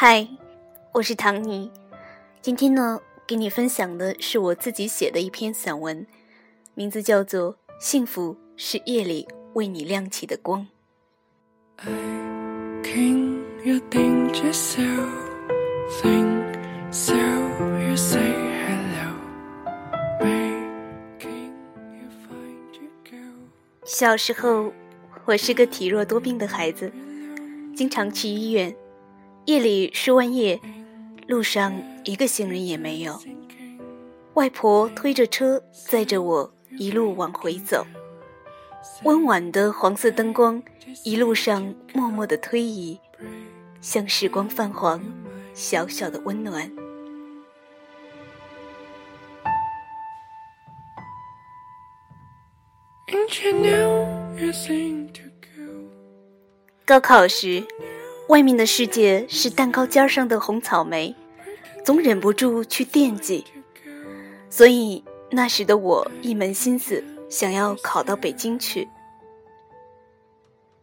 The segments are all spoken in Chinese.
嗨，我是唐尼。今天呢，给你分享的是我自己写的一篇散文，名字叫做《幸福是夜里为你亮起的光》。小时候，我是个体弱多病的孩子，经常去医院。夜里输完液，路上一个行人也没有。外婆推着车载着我一路往回走，温婉的黄色灯光一路上默默的推移，像时光泛黄，小小的温暖。高考时。外面的世界是蛋糕尖上的红草莓，总忍不住去惦记。所以那时的我一门心思想要考到北京去。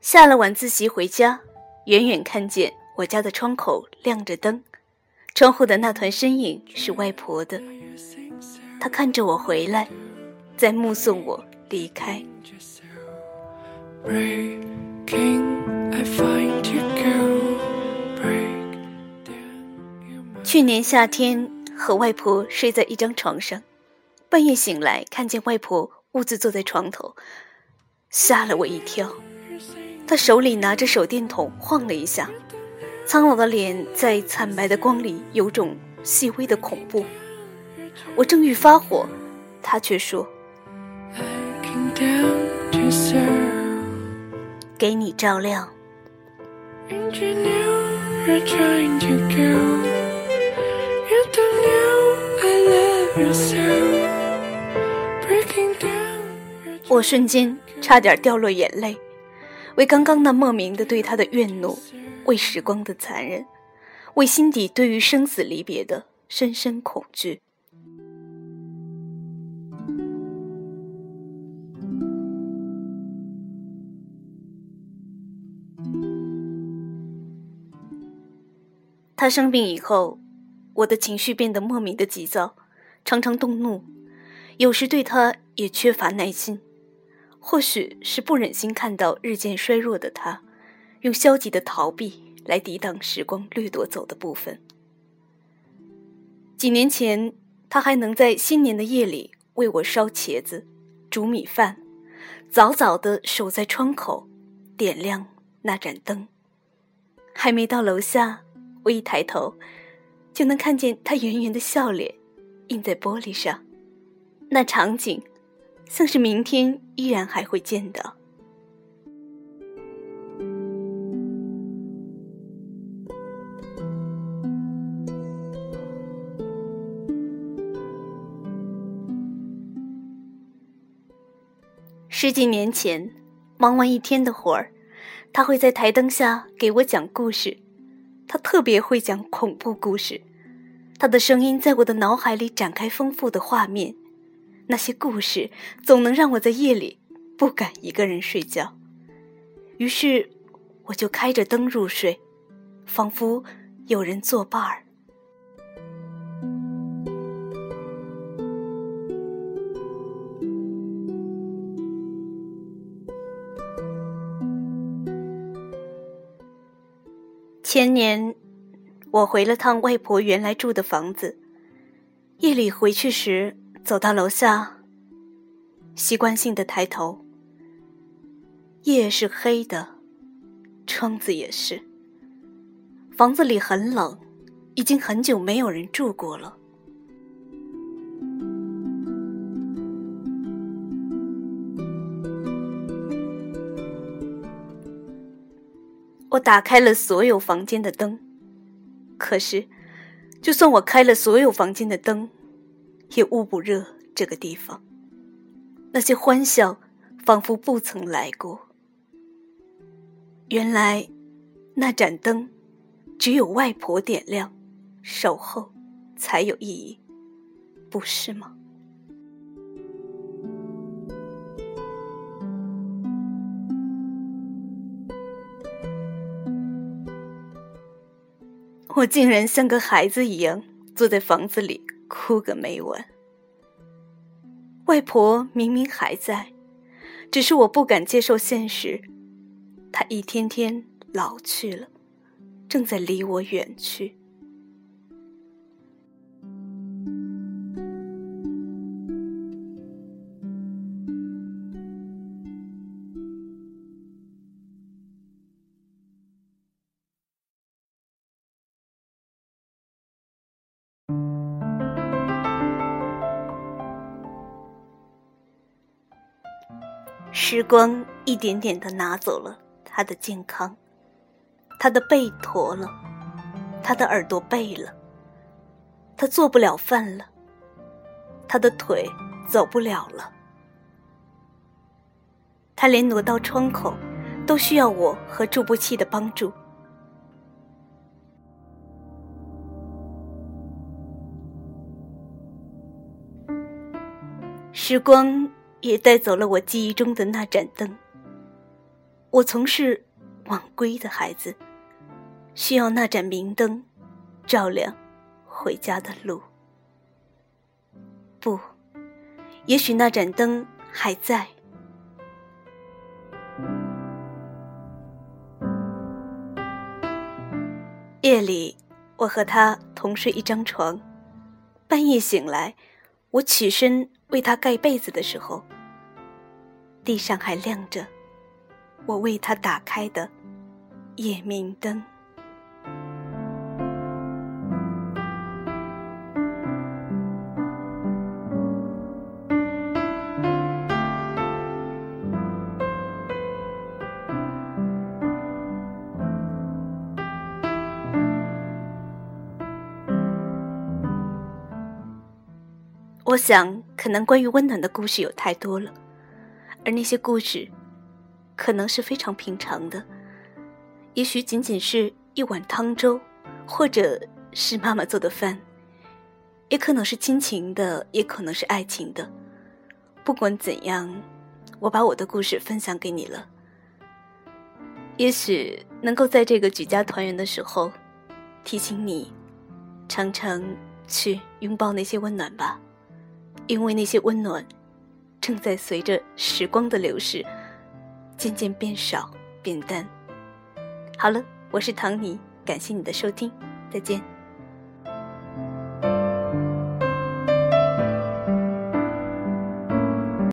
下了晚自习回家，远远看见我家的窗口亮着灯，窗户的那团身影是外婆的。她看着我回来，在目送我离开。去年夏天和外婆睡在一张床上，半夜醒来看见外婆兀自坐在床头，吓了我一跳。她手里拿着手电筒晃了一下，苍老的脸在惨白的光里有种细微的恐怖。我正欲发火，她却说：“给你照亮。”我瞬间差点掉落眼泪，为刚刚那莫名的对他的怨怒，为时光的残忍，为心底对于生死离别的深深恐惧。他生病以后，我的情绪变得莫名的急躁，常常动怒，有时对他也缺乏耐心。或许是不忍心看到日渐衰弱的他，用消极的逃避来抵挡时光掠夺走的部分。几年前，他还能在新年的夜里为我烧茄子、煮米饭，早早的守在窗口，点亮那盏灯。还没到楼下。我一抬头，就能看见他圆圆的笑脸映在玻璃上，那场景像是明天依然还会见到。十几年前，忙完一天的活儿，他会在台灯下给我讲故事。他特别会讲恐怖故事，他的声音在我的脑海里展开丰富的画面，那些故事总能让我在夜里不敢一个人睡觉，于是我就开着灯入睡，仿佛有人作伴儿。前年，我回了趟外婆原来住的房子。夜里回去时，走到楼下，习惯性的抬头。夜是黑的，窗子也是。房子里很冷，已经很久没有人住过了。我打开了所有房间的灯，可是，就算我开了所有房间的灯，也捂不热这个地方。那些欢笑，仿佛不曾来过。原来，那盏灯，只有外婆点亮、守候，才有意义，不是吗？我竟然像个孩子一样坐在房子里哭个没完。外婆明明还在，只是我不敢接受现实，她一天天老去了，正在离我远去。时光一点点的拿走了他的健康，他的背驼了，他的耳朵背了，他做不了饭了，他的腿走不了了，他连挪到窗口都需要我和助步器的帮助。时光。也带走了我记忆中的那盏灯。我曾是晚归的孩子，需要那盏明灯，照亮回家的路。不，也许那盏灯还在。夜里，我和他同睡一张床，半夜醒来，我起身为他盖被子的时候。地上还亮着我为他打开的夜明灯。我想，可能关于温暖的故事有太多了。而那些故事，可能是非常平常的，也许仅仅是一碗汤粥，或者是妈妈做的饭，也可能是亲情的，也可能是爱情的。不管怎样，我把我的故事分享给你了。也许能够在这个举家团圆的时候，提醒你，常常去拥抱那些温暖吧，因为那些温暖。正在随着时光的流逝，渐渐变少、变淡。好了，我是唐尼，感谢你的收听，再见。